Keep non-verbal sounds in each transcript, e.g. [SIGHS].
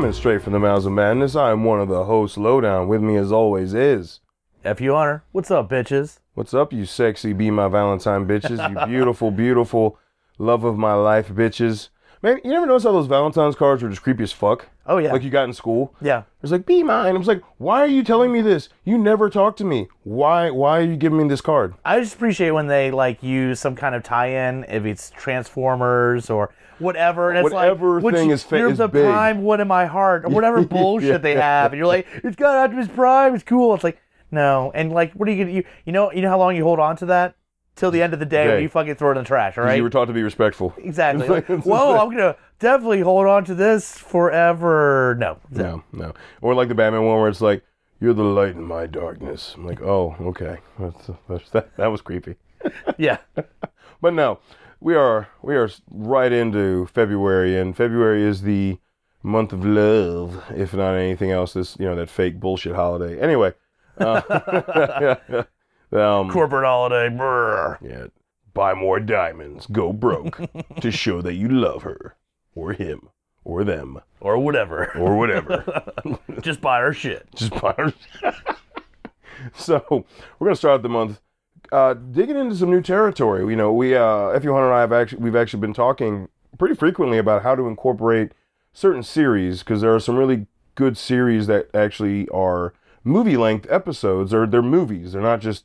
Coming straight from the mouths of madness, I am one of the hosts, Lowdown. With me, as always, is F you honor. What's up, bitches? what's up, you sexy be my Valentine bitches, you beautiful, beautiful love of my life bitches. Man, you never notice how those Valentine's cards were just creepy as fuck? Oh yeah. Like you got in school. yeah. It's like, be mine. I was like, why are you telling me this? You never talk to me. Why? Why are you giving me this card? I just appreciate when they like use some kind of tie-in, if it's Transformers or whatever. And it's Whatever like, which thing is fa- you're is the big. prime one in my heart, or whatever bullshit they have, and you're like, it's got Optimus Prime. It's cool. It's like, no. And like, what are you gonna? You, you know, you know how long you hold on to that till the end of the day when you fucking throw it in the trash, all right? You were taught to be respectful. [LAUGHS] exactly. [LAUGHS] It's like- Like, Whoa, I'm gonna definitely hold on to this forever. No. No, no. Or like the Batman one where it's like, "You're the light in my darkness." I'm like, "Oh, okay." That's, that's, that that was creepy. [LAUGHS] Yeah. But no, we are we are right into February, and February is the month of love, if not anything else. This you know that fake bullshit holiday. Anyway, uh, [LAUGHS] um, Corporate holiday. Brr. yeah, buy more diamonds, go broke to [LAUGHS] show that you love her or him or them Or whatever. or whatever. [LAUGHS] Just buy our shit. just buy her shit. so we're gonna start the month uh, digging into some new territory. You know, we uh, Fu Hunter and I have actually we've actually been talking pretty frequently about how to incorporate certain series because there are some really good series that actually are movie length episodes or they're movies. They're not just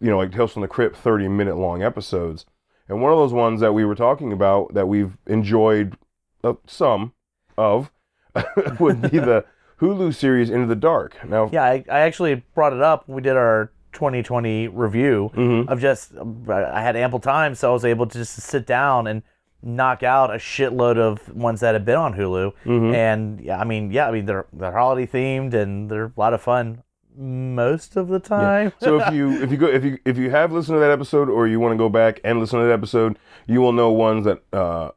you know like Tales from the Crypt thirty minute long episodes. And one of those ones that we were talking about that we've enjoyed uh, some of [LAUGHS] would be [LAUGHS] the Hulu series Into the Dark. Now, Yeah, I, I actually brought it up. when We did our 2020 review Mhm. of just, I had ample time, so I was able to just sit down and knock out a shitload of ones that have been on Hulu. Mhm. And yeah, I mean, yeah, I mean, they're, they're holiday themed and they're a lot of fun most of the time. so if [LAUGHS] you if you go if you if you have listened to that episode or you want to go back and listen to that episode, you will know ones that uh,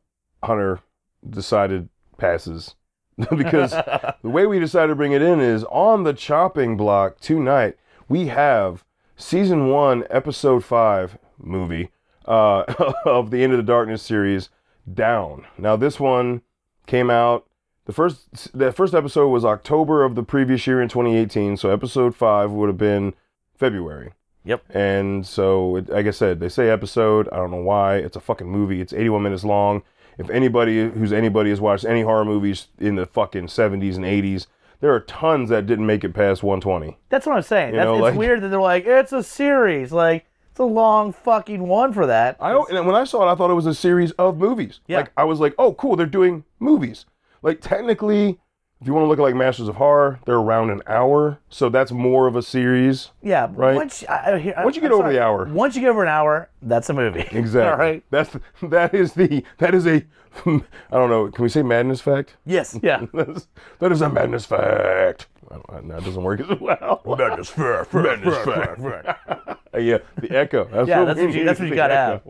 Hunter decided passes [LAUGHS] because [LAUGHS] the way we decided to bring it in is on the chopping block tonight. We have season one, episode five movie uh, [LAUGHS] of the End of the Darkness series. Down. Now this one came out. The first the first episode was October of the previous year in 2018. So episode five would have been February. Yep. And so, it, like I said, they say episode. I don't know why. It's a fucking movie. It's 81 minutes long. If anybody who's anybody has watched any horror movies in the fucking 70s and 80s, there are tons that didn't make it past 120. That's what I'm saying. That's, know, it's like- weird that they're like, it's a series. Like, it's a long fucking one for that. I and when I saw it, I thought it was a series of movies. Yeah. Like I was like, oh, cool, they're doing movies. Like technically, if you want to look at like Masters of Horror, they're around an hour, so that's more of a series. Yeah, Right. Once, I, I, hear- Once you I'm get over sorry. the hour. once you get over an hour, that's a movie. [LAUGHS] Exactly. All right. That's that is the that is a [LAUGHS] I don't know. Can we say madness fact? Yes. Yeah. [LAUGHS] That's, a madness fact. That doesn't work as well. Madness fact. Madness fact. Yeah, the echo. That's Yeah, what that's we what you- that's what you gotta have.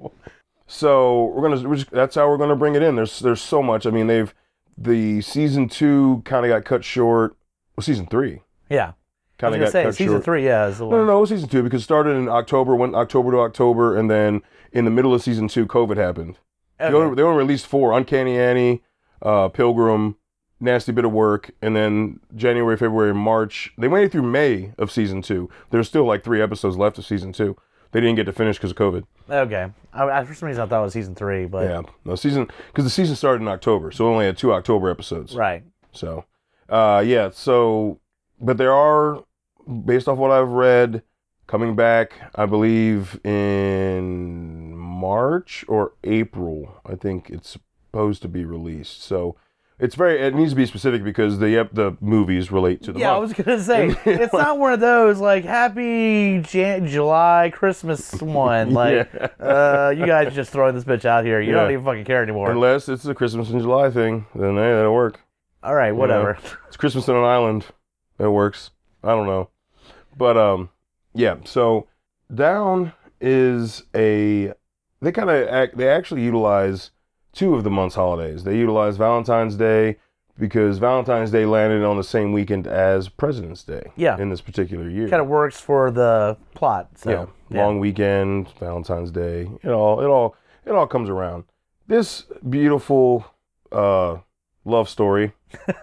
So we're gonna. We're just, that's how we're gonna bring it in. There's there's so much. I mean, they've the season two kind of got cut short. Well, season three Yeah. Kind of got say cut season short. three. Yeah, is the No, no, no. It was season two because it started in October, went October to October, and then in the middle of season two, COVID happened. Okay. They, only, they only released four: Uncanny Annie, uh, Pilgrim, Nasty Bit of Work, and then January, February, March. They went through May of season two. There's still like three episodes left of season two. They didn't get to finish because of COVID. Okay. I, I, for some reason, I thought it was season three, but Yeah, no season because the season started in October, so we only had two October episodes. right. So, uh, yeah. So, but there are, based off what I've read, coming back. I believe in March or April. I think it's supposed to be released. So, it's very. It needs to be specific because the the movies relate to the Yeah, I was gonna say [LAUGHS] it's not one of those like Happy Jan- July Christmas [LAUGHS] one. Like, uh, you guys just throwing this bitch out here. You don't even fucking care anymore. Unless it's a Christmas in July thing, then hey, that'll work. All right, whatever. It's Christmas on an island. It works. I don't know. But um yeah, so Down is a they kind of act they actually utilize two of the month's holidays. They utilize Valentine's Day because Valentine's Day landed on the same weekend as President's Day Yeah. in this particular year. Kind of works for the plot. So, yeah, long weekend, Valentine's Day. It all it all it all comes around. This beautiful uh love story [LAUGHS]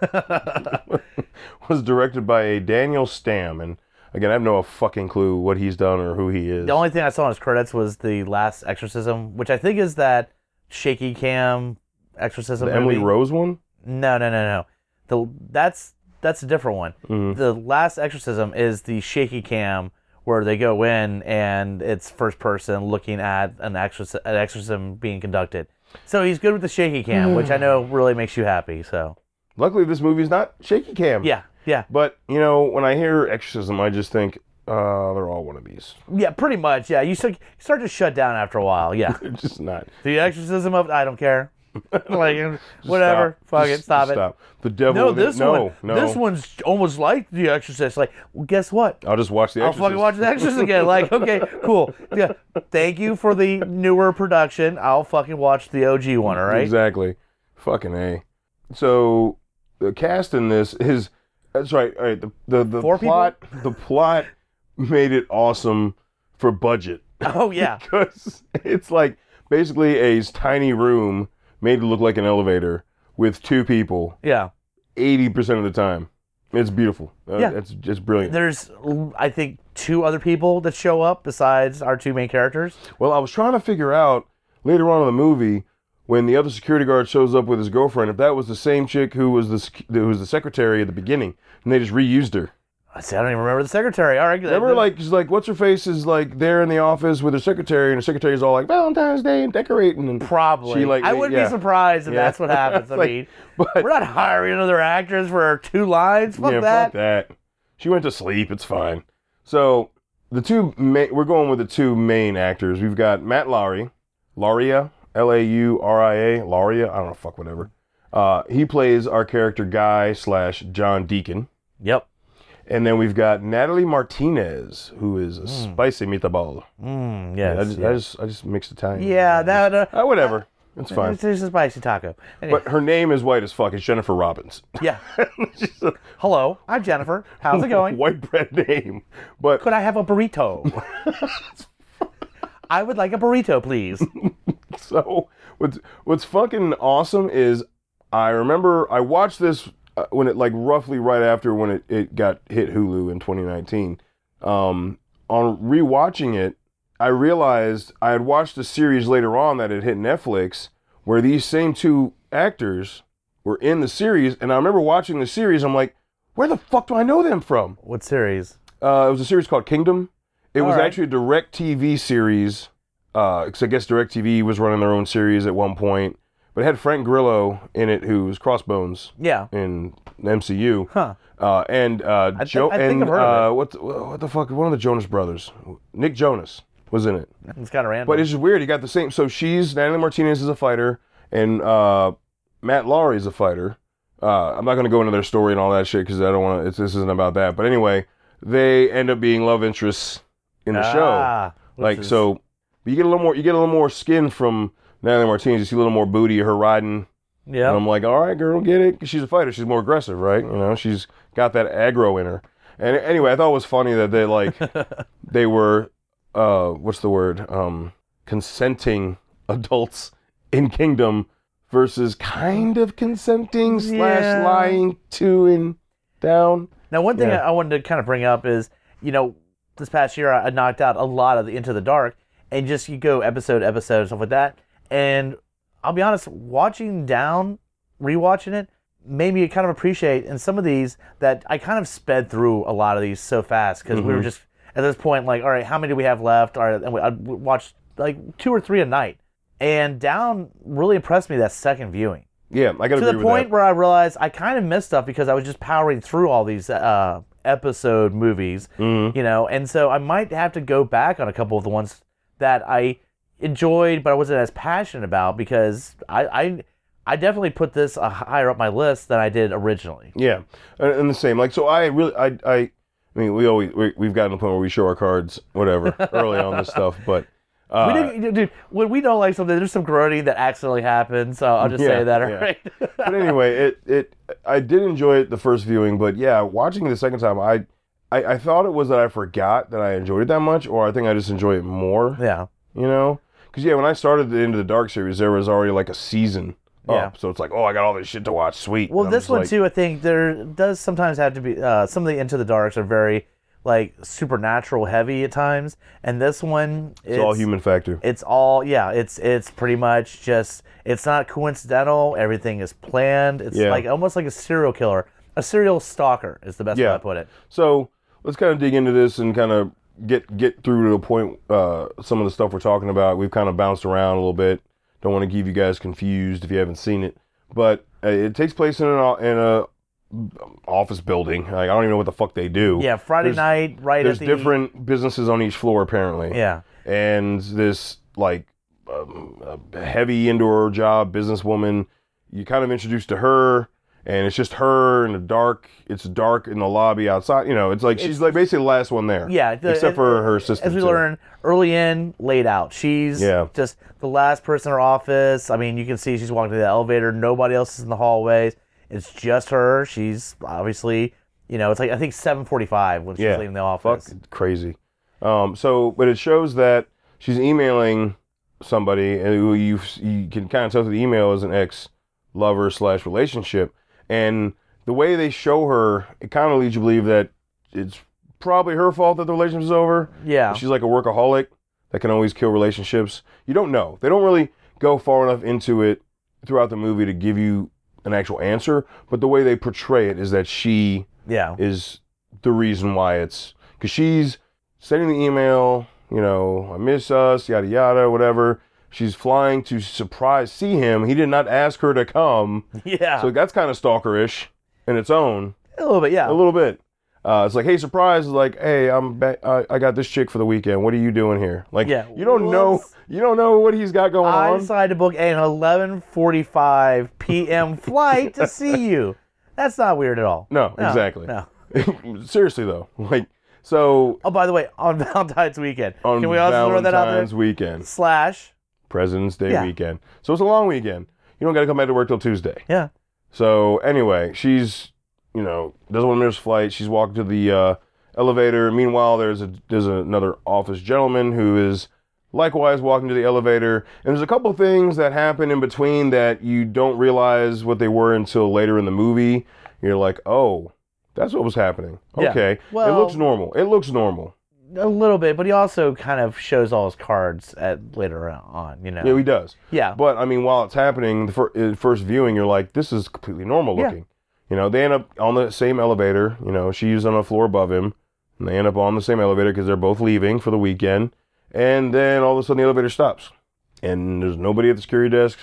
was directed by a Daniel Stamm, and again, I have no fucking clue what he's done or who he is. The only thing I saw in his credits was the last exorcism, which I think is that shaky cam exorcism. the Emily. Rose one. No, no, no, no. The that's that's a different one. Mhm. The last exorcism is the shaky cam where they go in and it's first person looking at an exorcism, an exorcism being conducted. So he's good with the shaky cam, which I know really makes you happy. So Luckily, this movie's not shaky cam. yeah, yeah, But you know, when I hear exorcism, I just think, uh, they're all wannabes. yeah. Pretty much, yeah. You start, start to shut down after a while. Yeah, [LAUGHS] just not. the exorcism of I don't care. [LAUGHS] like whatever, Stop. fuck Just- it, stop it. Stop. The devil. No, this no, one, no. this one's almost like The Exorcist. Like, well, guess what? I'll just watch the. I'll fucking watch The Exorcist again. Like, okay, cool. Yeah, thank you for the newer production. I'll fucking watch the OG one. All right. Exactly. Fucking a. So the cast in this is that's right. All right. The the, the Four people? plot the plot made it awesome for budget Oh yeah. [LAUGHS] because it's like basically a tiny room made to look like an elevator with two people Yeah. eighty percent of the time. It's beautiful. Uh, Yeah. It's just brilliant. There's, I think, two other people that show up besides our two main characters. Well, I was trying to figure out later on in the movie when the other security guard shows up with his girlfriend if that was the same chick who was the who was the secretary at the beginning and they just reused her. I see. I don't even remember the secretary. All right. Remember, like, she's like, what's her face is like there in the office with her secretary, and her secretary's all like Valentine's Day and decorating, and Probably. She, like, I wouldn't yeah. be surprised if Yeah. that's what [LAUGHS] happens. I Like, mean, [LAUGHS] but we're not hiring another actress for two lines. Fuck yeah, that. fuck that. She went to sleep. It's fine. So the two ma- we're going with the two main actors. We've got Matt Laurie, Lauria, L A U R I A, Lauria. I don't know, fuck whatever. Uh, he plays our character Guy slash John Deacon, Yep. And then we've got Natalie Martinez, who is a spicy meatball. Mm, Yeah, yes. I just, yeah. I just, I just mixed Italian. Yeah, that. Uh, Uh, whatever. It's fine. It's, it's a spicy taco. Anyway, But her name is white as fuck. It's Jennifer Robbins. yeah. A [LAUGHS] Hello, I'm Jennifer. How's it going? [LAUGHS] white bread name, but Could I have a burrito? [LAUGHS] I would like a burrito, please. So what's what's fucking awesome is I remember I watched this uh, when it like roughly right after when it, it got hit Hulu in 2019. Um, on rewatching it, I realized I had watched a series later on that had hit Netflix where these same two actors were in the series, and I remember watching the series. I'm like, where the fuck do I know them from? What series? Uh, it was a series called Kingdom. It was All right. actually a DirecTV series. Because I guess DirecTV was running their own series at one point. But it had Frank Grillo in it, who was Crossbones Yeah. in the MCU. Huh. Uh, and uh, I Joe think- I think and I've heard of uh, what the, what the fuck? One of the Jonas brothers, Nick Jonas, was in it. It's kind of random. But it's just weird. You got the same. So she's Natalie Martinez is a fighter, and uh, Matt Laurie is a fighter. Uh, I'm not going to go into their story and all that shit because I don't want to. This isn't about that. But anyway, they end up being love interests in the show. Ah, which Like is- so, you get a little more. You get a little more skin from Natalie Martinez. You see a little more booty of her riding. Yeah. And I'm like, all right, girl, get it. 'Cause she's a fighter. She's more aggressive, right? You know, she's got that aggro in her. And anyway, I thought it was funny that they like [LAUGHS] they were uh what's the word? Um consenting adults in Kingdom versus kind of consenting slash lying to and down. Now, one thing Yeah. I wanted to kind of bring up is, you know, this past year I knocked out a lot of the Into the Dark, and just you go episode episode and stuff like that. And I'll be honest, watching down, rewatching it, made me kind of appreciate in some of these that I kind of sped through a lot of these so fast because we were Mhm. just at this point like, all right, how many do we have left? All right, and we, I'd watch like two or three a night. And down really impressed me that second viewing. Yeah, I gotta to the point that. where I realized I kind of missed stuff because I was just powering through all these uh, episode movies, Mm-hmm. you know, and so I might have to go back on a couple of the ones that I enjoyed, but I wasn't as passionate about because I I, I definitely put this uh, higher up my list than I did originally. Yeah, and, and the same. Like, so I really, I, I, I mean, we always we, we've gotten to the point where we show our cards, whatever, [LAUGHS] early on this stuff. But uh, we did, dude, when we don't like something, there's some groaning that accidentally happens. So I'll just Yeah, say that, yeah. [LAUGHS] right? but anyway, it it I did enjoy it the first viewing, but yeah, watching it the second time, I, I I thought it was that I forgot that I enjoyed it that much, or I think I just enjoy it more. yeah, You know, because yeah, when I started the Into the Dark series, there was already like a season Yeah. up, so it's like, oh, I got all this shit to watch. Sweet. Well, this one like, too, I think there does sometimes have to be uh, some of the Into the Darks are very like supernatural heavy at times, and this one It's all human factor. It's all yeah. It's it's pretty much just it's not coincidental. Everything is planned. It's Yeah. like almost like a serial killer, a serial stalker is the best way to put it. So let's kind of dig into this and kind of get get through to the point. Uh, some of the stuff we're talking about, we've kind of bounced around a little bit. Don't want to keep you guys confused if you haven't seen it, but uh, it takes place in an in a office building. Like I don't even know what the fuck they do. Yeah, Friday There's- night, right There's at the different businesses on each floor apparently. Yeah, and this like um, a heavy indoor job businesswoman. You kind of introduced to her, and it's just her in the dark. It's dark in the lobby outside. You know, it's like she's like basically the last one there. yeah. the- except for her assistant. As we too. learn early in, laid out. She's Yeah. just the last person in her office. I mean, you can see she's walking to the elevator. Nobody else is in the hallways. It's just her. She's obviously, you know, it's like I think 7:45 when she's Yeah. leaving the office. Fuck, crazy. Um, so, but it shows that she's emailing somebody, and you you can kind of tell through the email is an ex lover slash relationship, and the way they show her, it kind of leads you to believe that it's probably her fault that the relationship's over. Yeah. She's like a workaholic that can always kill relationships. You don't know. They don't really go far enough into it throughout the movie to give you an actual answer, but the way they portray it is that she Yeah. is the reason why it's because she's sending the email, you know, I miss us, yada yada, whatever. She's flying to surprise see him. He did not ask her to come, Yeah. so that's kind of stalkerish in its own, a little bit. Yeah. a little bit. Uh, it's like, hey, surprise! It's like, hey, I'm ba- I, I got this chick for the weekend. What are you doing here? Like, Yeah, you don't know, you don't know what he's got going I on. I decided to book an 11:45 p.m. flight to see you. That's not weird at all. No, exactly. No. [LAUGHS] Seriously though, like, so Oh, by the way, on [LAUGHS] Valentine's weekend, on can we also throw that out there? Valentine's weekend, Slash. President's Day Yeah. weekend. So it's a long weekend. You don't got to come back to work till Tuesday. Yeah. So anyway, she's you know doesn't want to miss flight. She's walking to the uh, elevator. Meanwhile, there's a there's another office gentleman who is likewise walking to the elevator. And there's a couple things that happen in between that you don't realize what they were until later in the movie. You're like, oh, that's what was happening. Yeah. Okay, it looks normal. It looks normal. A little bit, but he also kind of shows all his cards at later on. You know. Yeah, he does. Yeah. But I mean, while it's happening, the fir- uh, first viewing, you're like, this is completely normal looking. Yeah. You know, they end up on the same elevator. You know, she's on a floor above him, and they end up on the same elevator because they're both leaving for the weekend. And then all of a sudden, the elevator stops, and there's nobody at the security desk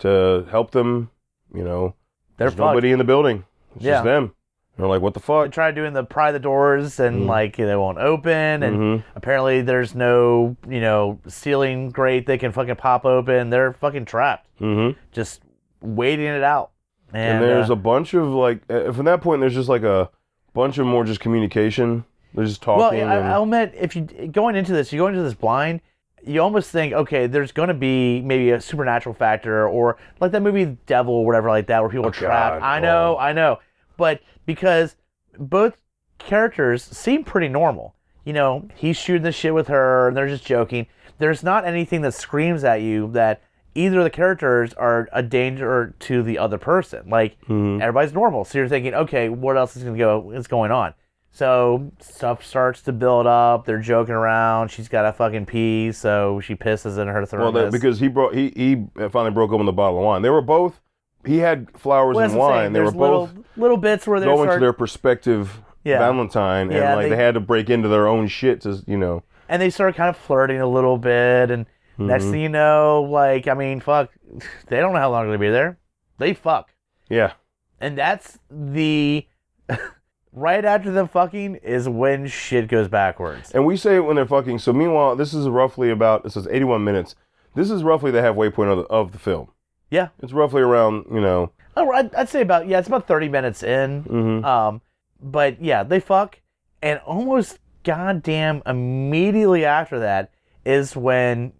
to help them. You know, They're there's nobody in the building. It's Yeah. just them. They're like, what the fuck? try doing the pry the doors and Mhm. like they won't open, and Mhm. apparently there's no you know ceiling grate they can fucking pop open. They're fucking trapped, Mm-hmm. just waiting it out. And, And, there's uh, a bunch of like, from that point, there's just like a bunch of more just communication. They're just talking. Well, I, and, I'll admit, if you going into this, you go into this blind, you almost think, okay, there's going to be maybe a supernatural factor, or like that movie Devil or whatever like that, where people Oh, are trapped. God, I know, oh. I know, but because both characters seem pretty normal. You know, he's shooting the shit with her, and they're just joking. There's not anything that screams at you that either of the characters are a danger to the other person. Like Mhm. everybody's normal, so you're thinking, okay, what else is going to go? Is going on? So stuff starts to build up. They're joking around. She's got a fucking pee, so she pisses in her Well, thermos. that, because he brought he he finally broke open the bottle of wine. They were both. He had flowers Well, and wine. They were both little little bits where they're going start, to their prospective Yeah. Valentine, and Yeah, like they- they, had to break into their own shit to you know. and they start kind of flirting a little bit, and next Mhm. thing you know, like I mean, fuck, [SIGHS] they don't know how long they're gonna be there. they fuck. Yeah. And that's the [LAUGHS] right after them fucking is when shit goes backwards. And we say it when they're fucking. So meanwhile, this is roughly about this is 81 minutes. This is roughly the halfway point of the, of the film. Yeah. It's roughly around you know. Oh, I'd, I'd say about yeah, it's about thirty minutes in. mhm. Um, but yeah, they fuck, and almost goddamn immediately after that is when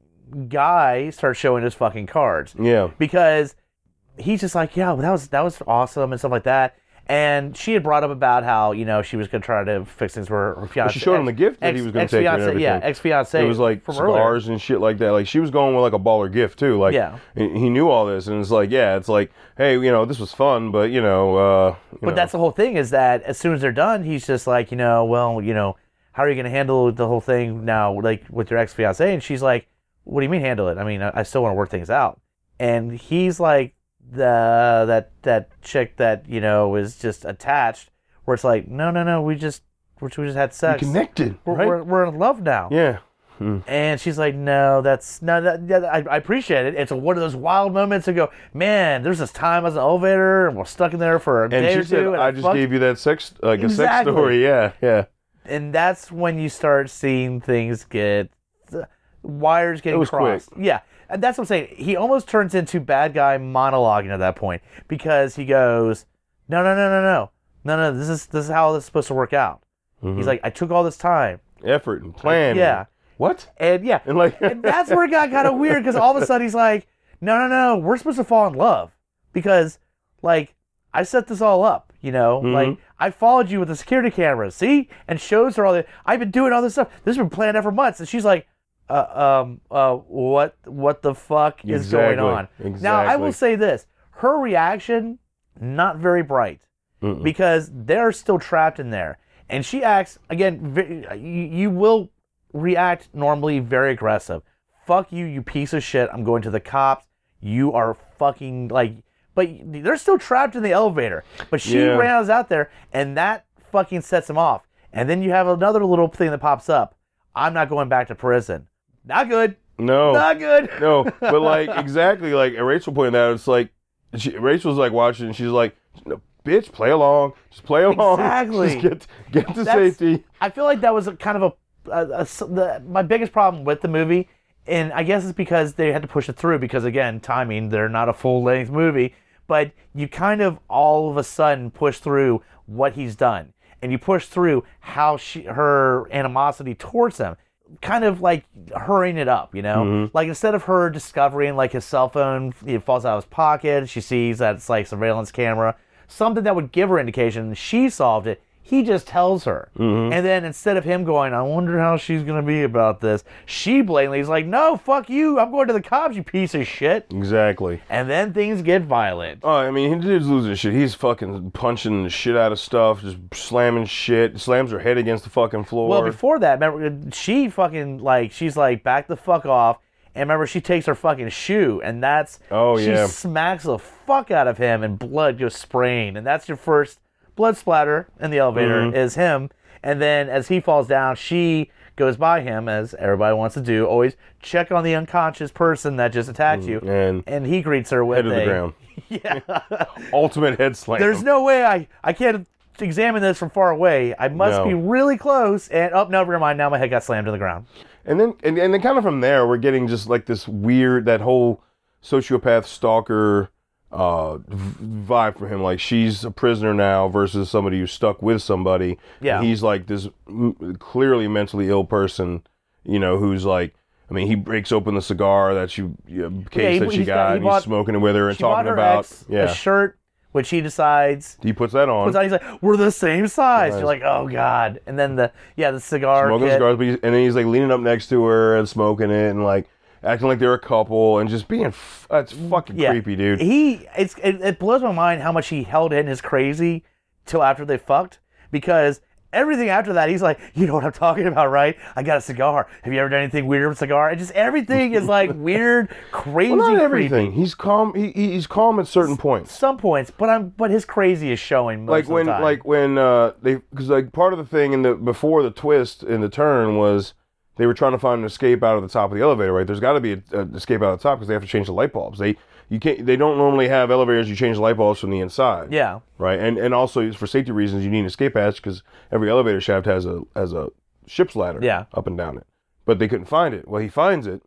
Guy starts showing his fucking cards Yeah. because he's just like, yeah, that was that was awesome and stuff like that. And she had brought up about how you know she was gonna try to fix things for her fiance. She showed him the gift that he was going to take her and ex-fiance- everything. Yeah, ex fiance. it was like from cigars earlier. and shit like that. Like she was going with like a baller gift too. Like Yeah. he he knew all this, and it's like, yeah, it's like, hey, you know, this was fun, but you know, uh, you But know. that's the whole thing is that as soon as they're done, he's just like, you know, well, you know, how are you going to handle the whole thing now, like with your ex fiance? And she's like, what do you mean handle it? I mean, I, I still want to work things out. And he's like, the that that chick that you know was just attached, where it's like, no, no, no, we just we just had We sex. connected, We're, right? we're, we're in love now. yeah. And she's like, no, that's no, that, that I, I appreciate it. It's one of those wild moments to go, man. There's this time I was in an elevator and we're stuck in there for a And day she or said, two. and "I just fucked gave you that sex, like a sex Exactly. story." Yeah, yeah. and that's when you start seeing things get wires getting was crossed. Yeah, and that's what I'm saying. He almost turns into bad guy monologuing at that point because he goes, "No, no, no, no, no, no, no. This is this is how this is supposed to work out." Mm-hmm. He's like, "I took all this time." Effort and plan. Yeah. and- What? And yeah, And [LAUGHS] like, and that's where it got kind of weird because all of a sudden he's like, no, no, no, we're supposed to fall in love because, like, I set this all up, you know, Mhm. like I followed you with the security cameras, see, and shows her all the. I've been doing all this stuff. This has been planned out for months, and she's like, uh, um, uh, what, what the fuck is going Exactly. on? Now I will say this: her reaction, not very bright Mm-mm. because they're still trapped in there. And she acts again. You, you will react normally very aggressive. Fuck you, you piece of shit. I'm going to the cops. You are fucking like. But they're still trapped in the elevator. But she Yeah. runs out there, and that fucking sets them off. And then you have another little thing that pops up. I'm not going back to prison. Not good. no, Not good. [LAUGHS] no. But like [LAUGHS] exactly, like Rachel pointed out, it's like she, Rachel's like watching, and she's like, no, "Bitch, play along. Just play along. [LAUGHS] Exactly. Just get get to That's- safety." I feel like that was a, kind of a the, my biggest problem with the movie, and I guess it's because they had to push it through because again, timing. They're not a full length movie, but you kind of all of a sudden push through what he's done, and you push through how she her animosity towards him, kind of like hurrying it up, you know. Mm-hmm. Like instead of her discovering like his cell phone it falls out of his pocket, she sees that it's like surveillance camera, something that would give her indication she solved it. He just tells her. Mm-hmm. And then instead of him going, I wonder how she's going to be about this, she blatantly is like, no, fuck you. I'm going to the cops, you piece of shit. Exactly. And then things get violent. Oh, I mean, he dude's losing shit. He's fucking punching the shit out of stuff, just slamming shit. Slams her head against the fucking floor. Well, before that, remember, she fucking, like, she's like, back the fuck off. And remember, she takes her fucking shoe, and that's, Oh, she yeah. smacks the fuck out of him, and blood goes spraying. And that's your first blood splatter in the elevator, Mm-hmm. is him. And then as he falls down, she goes by him, as everybody wants to do. Always check on the unconscious person that just attacked you. and And he greets her with Mm, head to the ground. [LAUGHS] Yeah. [LAUGHS] Ultimate head slam. There's no way I, I can't examine this from far away. I must No. be really close. And oh no, never mind. Now my head got slammed to the ground. And then and, and then kind of from there we're getting just like this weird that whole sociopath stalker uh vibe for him like she's a prisoner now versus somebody who's stuck with somebody Yeah. and he's like this m- clearly mentally ill person you know who's like I mean, he breaks open the cigar that she uh, case Yeah, he- that she got- got, he and bought- he's smoking it with her and talking her about ex yeah. a shirt, which he decides. he puts that on, Puts on, he's like, "We're the same size." Nice. You're like, "Oh God!" And then the yeah, the cigar. smoking kit. cigars, but he's, and then he's like leaning up next to her and smoking it and like acting like they're a couple and just being f- that's fucking Yeah. creepy, dude. He it's it, it blows my mind how much he held in his crazy till after they fucked because everything after that he's like, you know what I'm talking about, right? I got a cigar. Have you ever done anything weird with a cigar? And just everything is like [LAUGHS] weird, crazy, Well, not creepy. everything. He's calm. He, he- he's calm at certain points. Some points, but I'm but his crazy is showing most Like of when, the time. like when uh, they, because like part of the thing in the before the twist in the turn was they were trying to find an escape out of the top of the elevator. Right? There's got to be an escape out of the top because they have to change the light bulbs. They you can't. They don't normally have elevators. You change the light bulbs from the inside. Yeah. Right. And and also for safety reasons, you need an escape hatch because every elevator shaft has a has a ship's ladder. Yeah. Up and down it. But they couldn't find it. Well, he finds it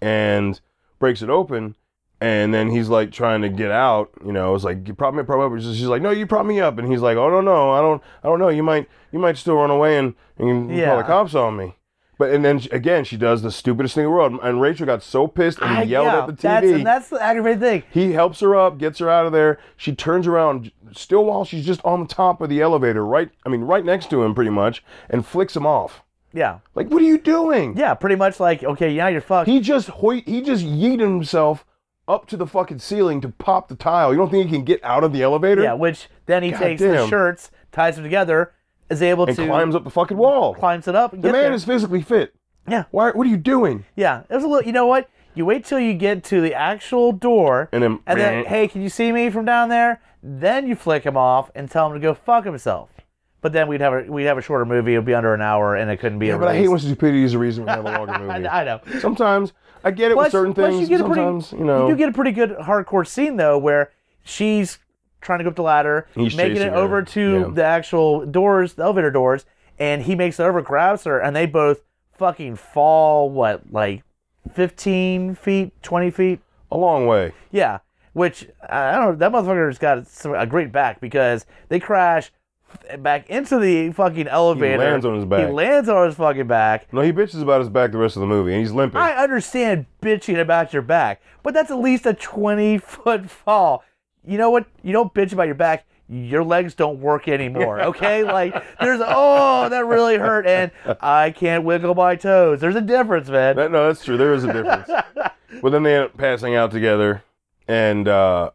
and breaks it open. And then he's like trying to get out, you know. It's like you prop me, prop me up. She's like, "No, you prop me up." And he's like, "Oh no, no, I don't, I don't know. You might, you might still run away and, and Yeah. call the cops on me." But and then she- again, she does the stupidest thing in the world. And Rachel got so pissed and I- ah, yelled yeah, at the TV. That's, and that's the aggravating thing. He helps her up, gets her out of there. She turns around, still while she's just on the top of the elevator, right? I mean, right next to him, pretty much, and flicks him off. Yeah. Like, what are you doing? Yeah, pretty much like, okay, now you're fucked. He just he just yeeted himself up to the fucking ceiling to pop the tile. You don't think he can get out of the elevator? yeah, which then he God takes the shirts, ties them together, is able and to climbs up the fucking wall. climbs it up. The man there. is physically fit. Yeah. Why? What are you doing? Yeah, it was a little. You know what? You wait till you get to the actual door, And then, and then hey, can you see me from down there? Then you flick him off and tell him to go fuck himself. But then we'd have a we'd have a shorter movie. It'd be under an hour, and it couldn't be. yeah, but I hate when stupidity is a reason we have a longer [LAUGHS] movie. I know. Sometimes I get it with certain plus things. you get a pretty, Sometimes you know. you do get a pretty good hardcore scene though, where she's trying to go up the ladder, He's making it her, over to yeah. the actual doors, the elevator doors, and he makes it over, grabs her, and they both fucking fall. What, like fifteen feet, twenty feet? a long way. Yeah. Which I don't know. That motherfucker's got some, a great back because they crash back into the fucking elevator. He lands on his back. He lands on his fucking back. No, he bitches about his back the rest of the movie, and he's limping. I understand bitching about your back, but that's at least a 20 foot fall. You know what? You don't bitch about your back. Your legs don't work anymore, okay? like, there's, oh, that really hurt, and I can't wiggle my toes. There's a difference, man. That- no, that's true. There is a difference. [LAUGHS] but then they end up passing out together, and uh,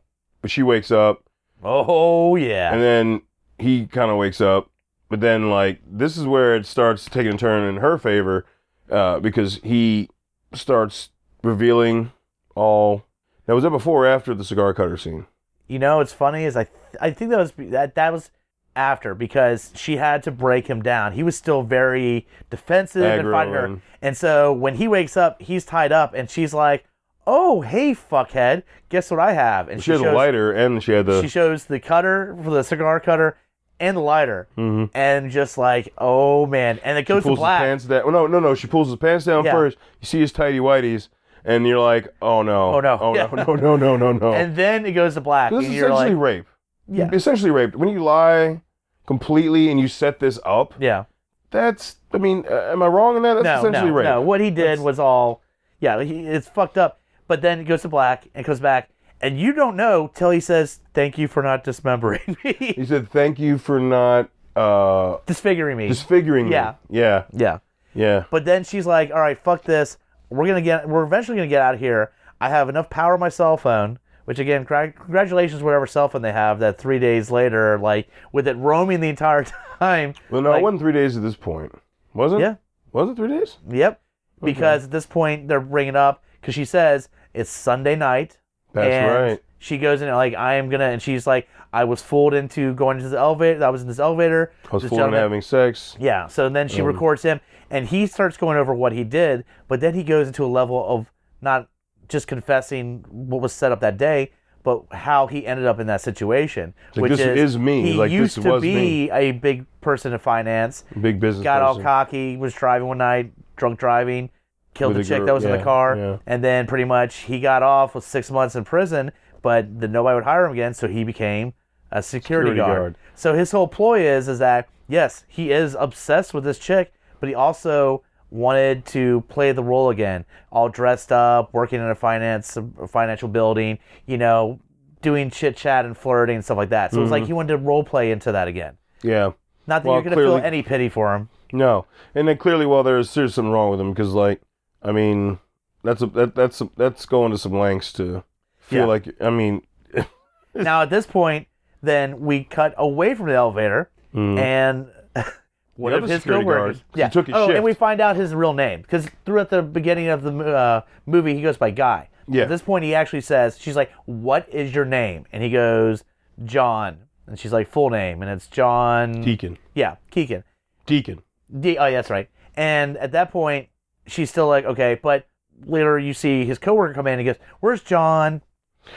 she wakes up, Oh, yeah. and then he kind of wakes up. But then, like, this is where it starts taking a turn in her favor, uh, because he starts revealing all. Now, was that before or after the cigar cutter scene? You know, what's funny is I, th- I think that was that that was after because she had to break him down. He was still very defensive and fighting her. and- so when he wakes up, he's tied up, and she's like, "Oh, hey, fuckhead, guess what I have?" And She had the lighter, and she had the. she shows the cutter for the cigar cutter and the lighter, Mhm. and just like, oh man, and it goes to pulls his black. pants down. No, no, no. She pulls his pants down Yeah. first. You see his tidy whities, and you're like, oh no, Oh, no. oh no, no, no, no, no, no. And then it goes to black, this and is you're essentially like, rape. yeah, Essentially rape. When you lie completely and you set this up, yeah. that's. I mean, uh, am I wrong in that? That's no, essentially no, rape. no. What he did That's- was all, yeah, he, it's fucked up. But then it goes to black and comes back, and you don't know till he says, "Thank you for not dismembering [LAUGHS] me, He said, "Thank you for not uh, disfiguring me." disfiguring Yeah. me." Yeah. Yeah, yeah. yeah. But then she's like, "All right, fuck this. We're gonna get. We're eventually gonna get out of here. I have enough power on my cell phone." Which again, cra- congratulations, whatever cell phone they have. That three days later, like with it roaming the entire [LAUGHS] time. Well, no, like- it wasn't three days at this point, was it? Yeah. Was it three days? Yep. Because at this point they're bringing up because she says it's Sunday night. That's right. She goes in like I am gonna, and she's like, I was fooled into going into the elevator. I was in this elevator. I was fooling gentleman- having sex. Yeah. So then she Um, records him, and he starts going over what he did, but then he goes into a level of not just confessing what was set up that day, but how he ended up in that situation. Like, which this is, is me. He Like, this used to was be me. a big person in finance. Big business. Got all cocky. Was driving one night, drunk driving, killed With the a chick girl- that was in the car, yeah. and then pretty much he got off with six months in prison, but the, nobody would hire him again, so he became a security, Security guard. guard. So his whole ploy is is that yes, he is obsessed with this chick, but he also wanted to play the role again, all dressed up, working in a finance a financial building, you know, doing chit chat and flirting and stuff like that. So it was like he wanted to role play into that again. Yeah. Not that Mm-hmm. Well, you're gonna feel any pity for him. No, and then clearly, well, there's there's something wrong with him because, like, I mean, that's a that, that's a, that's going to some lengths to feel Yeah. like. I mean, [LAUGHS] now at this point, then we cut away from the elevator mm, and The of his security guard, he took his oh, shift. and we find out his real name because throughout the beginning of the uh, movie, he goes by Guy. Yeah. At this point, he actually says, "She's like, what is your name?" And he goes, "John." And she's like, "Full name," and it's John. Deacon, yeah, Keegan. Deacon. D- oh, yeah, that's right. And at that point, she's still like, okay, but later you see his coworker come in and he goes, "Where's John?"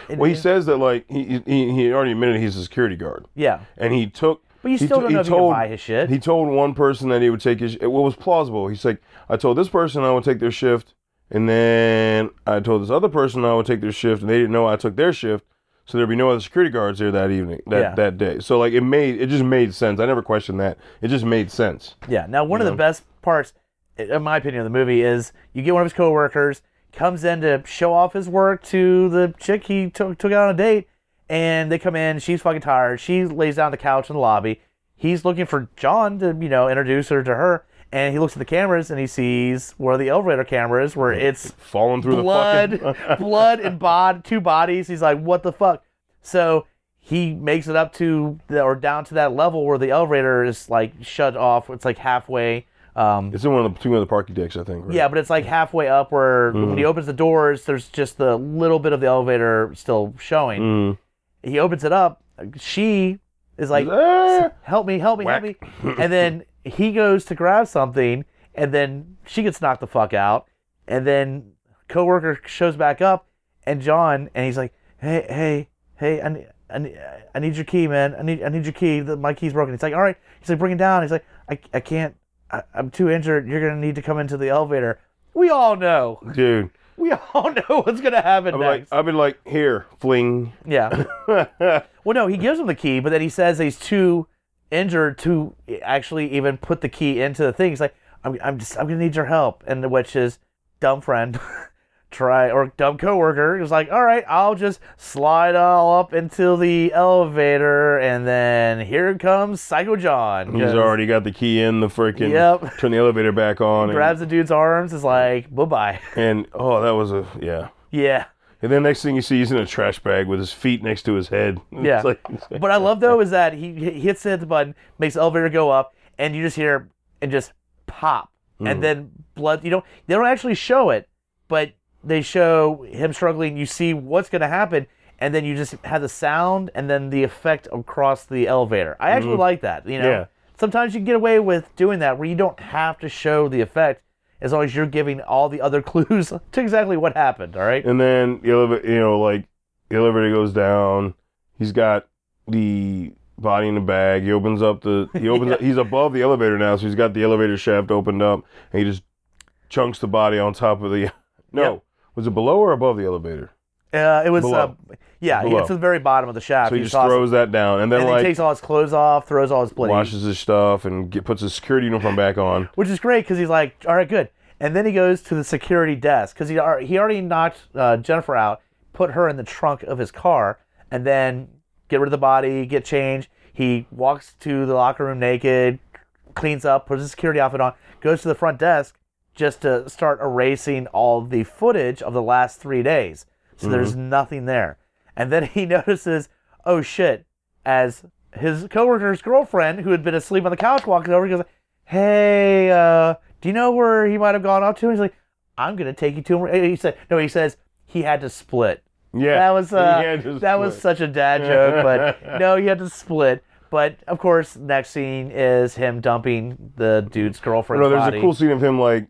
It- Well, he says that like he he, he already admitted he's a security guard, yeah, and he took. But you he still t- don't he know if you told- can buy his shit. He told one person that he would take his. What was plausible? He's like, I told this person I would take their shift, and then I told this other person I would take their shift, and they didn't know I took their shift, so there'd be no other security guards there that evening, that Yeah. that day. So like it made it just made sense. I never questioned that. It just made sense. Yeah. Now, one of the best parts, in my opinion, of the movie is you get one of his coworkers comes in to show off his work to the chick he took took out on a date, and they come in. She's fucking tired. She lays down on the couch in the lobby. He's looking for John to you know introduce her to her, and he looks at the cameras and he sees where the elevator camera is, where it's Falling through blood, the fucking [LAUGHS] blood and bod, two bodies. He's like, what the fuck? So he makes it up to the, or down to that level where the elevator is like shut off. It's like halfway. Um, It's in one of the two of the parking decks, I think. Right? yeah, but it's like halfway up where when he opens the doors, there's just the little bit of the elevator still showing. Mm. He opens it up. She is like, Ah! help me, help me, help me. and then he goes to grab something, and then she gets knocked the fuck out. And then coworker shows back up, and John, and he's like, hey, hey, hey, I need, I need, I need your key, man. I need, I need your key. The, my key's broken. He's like, all right. He's like, bring it down. He's like, I, I can't. I, I'm too injured. You're gonna need to come into the elevator. We all know. dude. We all [LAUGHS] know what's gonna happen I'm like, next. I've been like, here, fling. yeah. [LAUGHS] Well, no, he gives him the key, but then he says he's too injured to actually even put the key into the thing. He's like, I'm, I'm just, I'm gonna need your help, and which is dumb friend, [LAUGHS] try or dumb coworker is like, all right, I'll just slide all up into the elevator, and then here comes Psycho John. He's already got the key in the freaking. Yep. Turn the elevator back on. grabs the dude's arms, is like, bye bye. and, oh, that was a yeah. yeah. And then next thing you see, he's in a trash bag with his feet next to his head. [LAUGHS] It's Yeah. like- What I love though [LAUGHS] is that he, he hits the button, makes the elevator go up, and you just hear and just pop, Hmm. and then blood. You don't they don't actually show it, but they show him struggling. You see what's going to happen, and then you just have the sound and then the effect across the elevator. I actually mm-hmm. like that. You know. Yeah. sometimes you can get away with doing that where you don't have to show the effect as long as you're giving all the other [LAUGHS] clues to exactly what happened. All right. And then the elevator, you know, like the elevator goes down. He's got the body in the bag. He opens up the. [LAUGHS] He opens. up, he's above the elevator now, so he's got the elevator shaft opened up, and he just chunks the body on top of the. [LAUGHS] No, Yep. Was it below or above the elevator? Uh, it was, Below. uh, yeah, he Below. gets to the very bottom of the shaft. So he just throws that down, and then and like he takes all his clothes off, throws all his bloody, washes his stuff, and get, puts his security uniform back on. which is great because he's like, all right, good. And then he goes to the security desk because he al- he already knocked uh, Jennifer out, put her in the trunk of his car, and then get rid of the body, get changed. He walks to the locker room naked, cleans up, puts his security outfit on, goes to the front desk just to start erasing all the footage of the last three days. So there's nothing there. And then [LAUGHS] he notices, oh shit, as his coworker's girlfriend, who had been asleep on the couch, walks over. He goes, "Hey, uh, do you know where he might have gone off to?" And he's like, "I'm gonna take you to him." He said, "No." He says he had to split. Yeah, That was uh, to that was such a dad joke, but [LAUGHS] no, he had to split. But of course, next scene is him dumping the dude's girlfriend. No, there's body. a cool scene of him like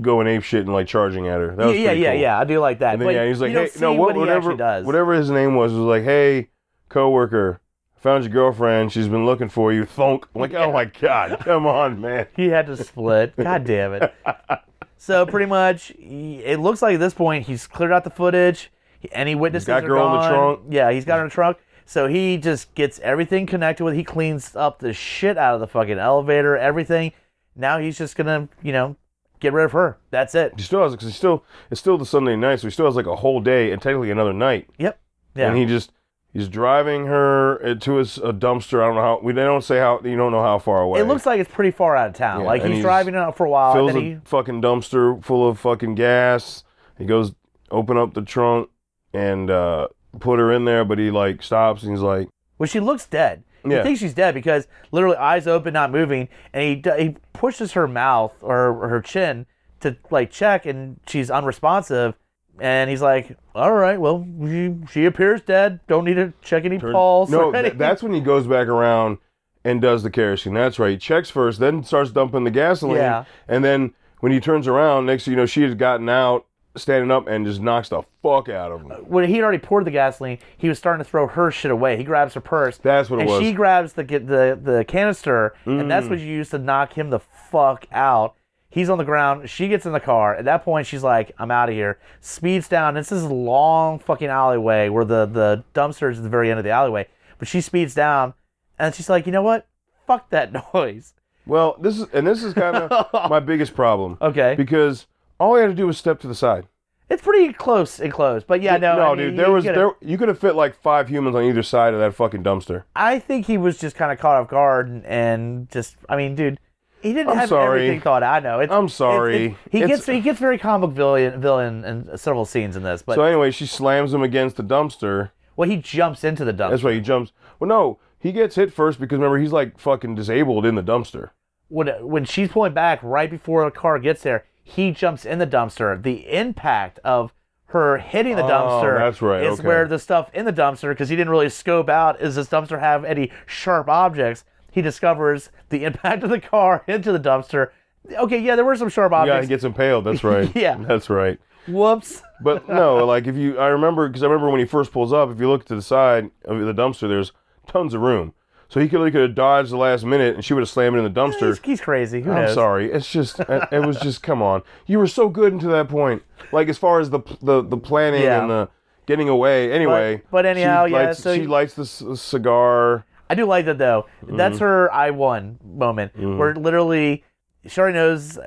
going ape shit and like charging at her. That was yeah, yeah, yeah, cool. yeah. I do like that. And then but yeah, he's like, you don't hey, see no, what, what whatever, does. whatever his name was, was like, hey, coworker, found your girlfriend. She's been looking for you. Thunk. I'm like, oh my god, [LAUGHS] come on, man. He had to split. God damn it. [LAUGHS] So pretty much, it looks like at this point he's cleared out the footage. Any witnesses got are girl in the trunk. Yeah, he's got her in the trunk. So he just gets everything connected with. He cleans up the shit out of the fucking elevator, everything. Now he's just gonna, you know, get rid of her. That's it. He still has because he still it's still the Sunday night, so he still has like a whole day and technically another night. Yep. Yeah. And he just he's driving her to his a dumpster. I don't know how we they don't say how you don't know how far away. it looks like it's pretty far out of town. Yeah, like he's, he's- driving out for a while, fills and a he fucking dumpster full of fucking gas. He goes open up the trunk and uh put her in there, but he like stops and he's like, Well, she looks dead. Yeah. He thinks she's dead because literally eyes open, not moving, and he he pushes her mouth or, her chin to like check, and she's unresponsive. And he's like, "All right, well, she, she appears dead. Don't need to check any pulse." No, th- that's when he goes back around and does the kerosene. That's right. He checks first, then starts dumping the gasoline. Yeah. And then when he turns around, next you know, she had gotten out standing up and just knocks the fuck out of him. when he'd already poured the gasoline, he was starting to throw her shit away. He grabs her purse. That's what it and was. she grabs the the the canister, and that's Mm. what you use to knock him the fuck out. He's on the ground. She gets in the car. At that point, she's like, "I'm out of here." Speeds down. It's This is a long fucking alleyway where the the dumpster is at the very end of the alleyway. But she speeds down, and she's like, "You know what? Fuck that [LAUGHS] noise." Well, this is and this is kind of [LAUGHS] my biggest problem Okay, because all he had to do was step to the side. it's pretty close and close, but yeah, no, no, I mean, dude, there you was get it. there you could have fit like five humans on either side of that fucking dumpster. I think he was just kind of caught off guard and, and just, I mean, dude, he didn't I'm have sorry. everything thought out. I know. It's, I'm sorry. it's- he It's- gets he gets very comic villain villain in several scenes in this, but so anyway, she slams him against the dumpster. well, he jumps into the dumpster. That's why he jumps. Well, no, he gets hit first because remember he's like fucking disabled in the dumpster. When when she's pulling back right before the car gets there, he jumps in the dumpster. The impact of her hitting the Oh, dumpster that's right, is okay. where the stuff in the dumpster, because he didn't really scope out, is this dumpster have any sharp objects? He discovers the [LAUGHS] impact of the car [LAUGHS] into the dumpster. Okay, yeah, there were some sharp objects. Yeah, he gets impaled. That's [LAUGHS] right. Yeah. that's right. Whoops. But no, like if you, I remember because I remember when he first pulls up. If you look to the side of the dumpster, there's tons of room. So he could, have dodged the last minute, and she would have slammed it in the dumpster. He's, he's crazy. Who I'm knows? sorry. It's just it was just come on. You were so good until that point. Like as far as the the, the planning Yeah. and the getting away. Anyway, but anyhow, she yeah, lights, so she you- lights the c- cigar. I do like that though. That's Mm-hmm. her I won moment where literally she already knows,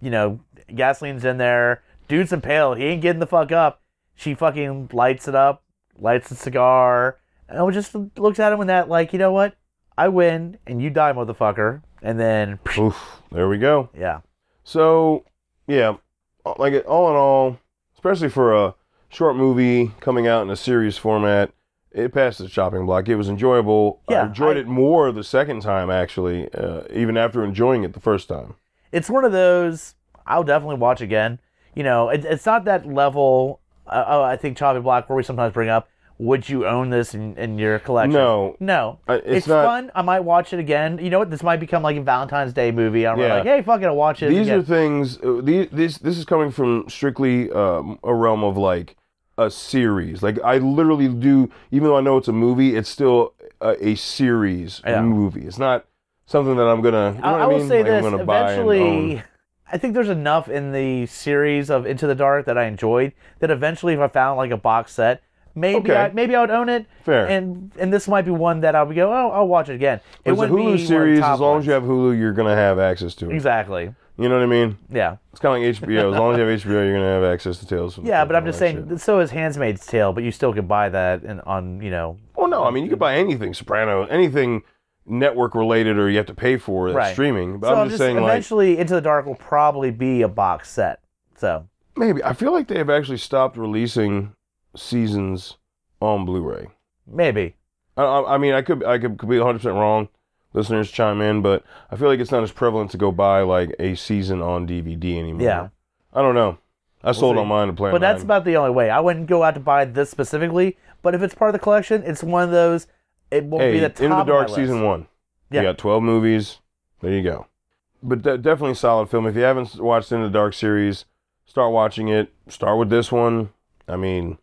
you know, gasoline's in there. Dude's impaled. He ain't getting the fuck up. She fucking lights it up, lights the cigar, and just looks at him with that like, you know what? I win and you die, motherfucker. And then, Oof, there we go. yeah, So yeah, like all in all, especially for a short movie coming out in a series format, it passed the chopping block. It was enjoyable. I Yeah, enjoyed I- it more the second time actually, uh, even after enjoying it the first time. it's one of those I'll definitely watch again. You know, it, it's not that level. Uh, oh, I think Chopping Block where we sometimes bring up, would you own this in, in your collection? No, No, Uh, it's it's, not- fun. I might watch it again. You know what? This might become like a Valentine's Day movie. I'm Yeah. like, hey, fuck it, I'll watch it. these again. are things. Uh, these this this is coming from strictly um, a realm of like a series. Like I literally do, even though I know it's a movie, it's still a, a series Yeah. movie. It's not something that I'm gonna. You know I, I will mean? say Like, I'm this: gonna buy and own. eventually, I think there's enough in the series of Into the Dark that I enjoyed that eventually, if I found like a box set, maybe Okay. I, maybe I would own it. Fair. And and this might be one that I'll be go, oh, I'll watch it again. It it's a Hulu series. As long ones. as you have Hulu, you're gonna have access to it. exactly, You know what I mean? yeah. It's kind of like HBO. As long as you have HBO, you're gonna have access to Tales. Yeah, but I'm just saying. shit. So is *Handmaid's Tale*, but you still can buy that and on you know. Well, no, I mean you could buy anything Soprano, anything network related, or you have to pay for Right. streaming. But so I'm just saying, like eventually, *Into the Dark* will probably be a box set. So maybe I feel like they have actually stopped releasing seasons on Blu-ray. maybe. I, I, mean, I could I could, could be 100 percent wrong. Listeners chime in, but I feel like it's not as prevalent to go buy like a season on DVD anymore. Yeah. I don't know. I sold see. on mine to play. But that's about the only way. I wouldn't go out to buy this specifically. But if it's part of the collection, it's one of those. It won't hey, be the top In the Dark season one. Yeah. You got 12 movies. There you go. But de- definitely solid film. If you haven't watched In the Dark series, start watching it. Start with this one. I mean,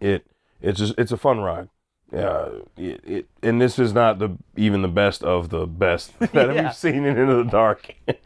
it it's just it's a fun ride. Yeah, it, it and this is not the even the best of the best [LAUGHS] that Yeah. we've seen in Into the Dark, [LAUGHS] and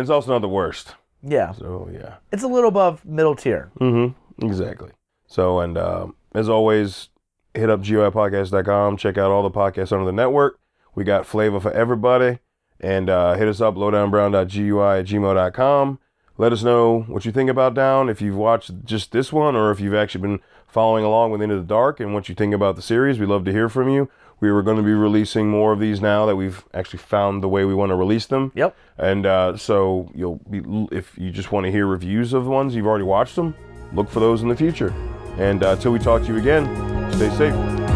it's also not the worst. Yeah, So yeah. it's a little above middle tier. Mm-hmm. Exactly. So, and um, as always, hit up GUIPodcast.com. Check out all the podcasts under the network. We got flavor for everybody. And uh, hit us up, lowdownbrown.gui at gmail.com. Let us know what you think about Down, if you've watched just this one or if you've actually been following along with Into the Dark and what you think about the series. We'd love to hear from you. We were going to be releasing more of these now that we've actually found the way we want to release them. Yep. And uh, so you'll be if you just want to hear reviews of the ones you've already watched them, look for those in the future. And uh, until we talk to you again, stay safe.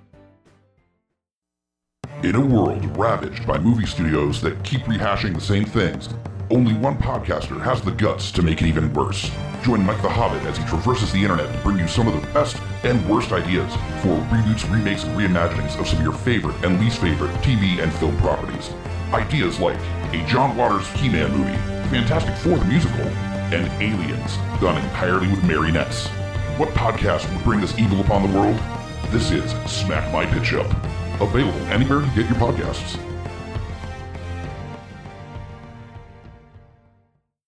In a world ravaged by movie studios that keep rehashing the same things, only one podcaster has the guts to make it even worse. Join Mike the Hobbit as he traverses the internet to bring you some of the best and worst ideas for reboots, remakes, and reimaginings of some of your favorite and least favorite TV and film properties. Ideas like a John Waters He-Man movie, Fantastic Four the musical, and Aliens, done entirely with marionettes. What podcast would bring this evil upon the world? This is Smack My Pitch Up. Available anywhere you get your podcasts.